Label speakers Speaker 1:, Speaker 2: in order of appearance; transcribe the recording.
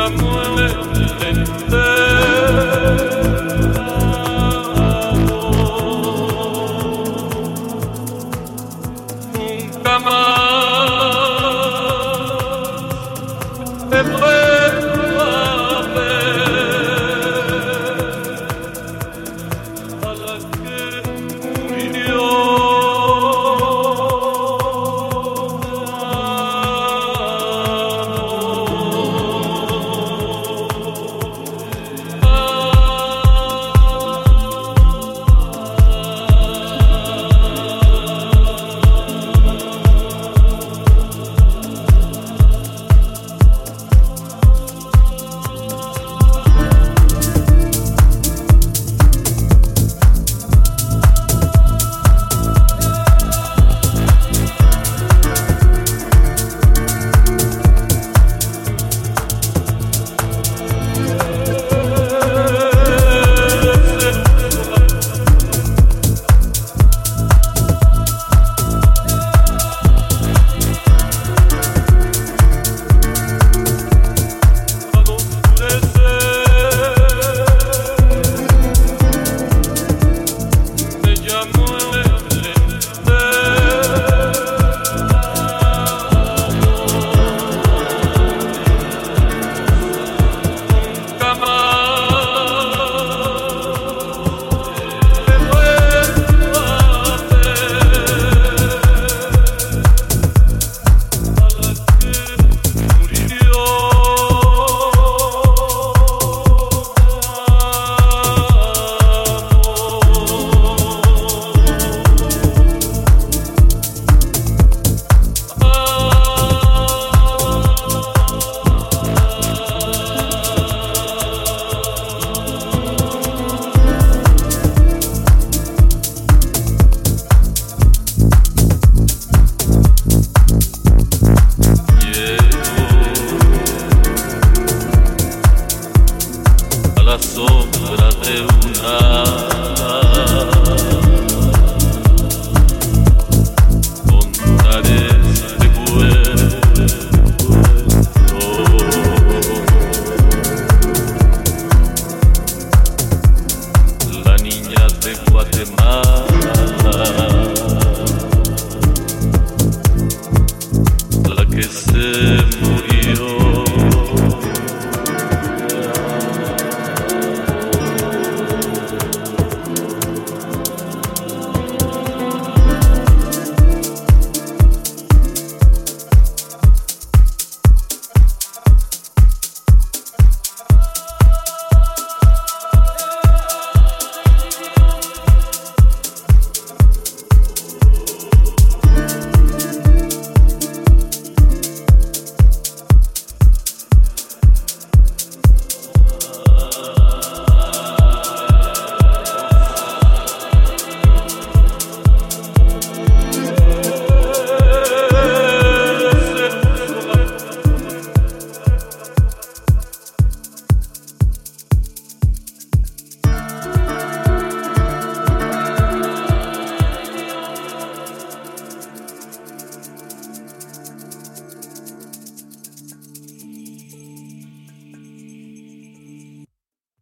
Speaker 1: de Guatemala.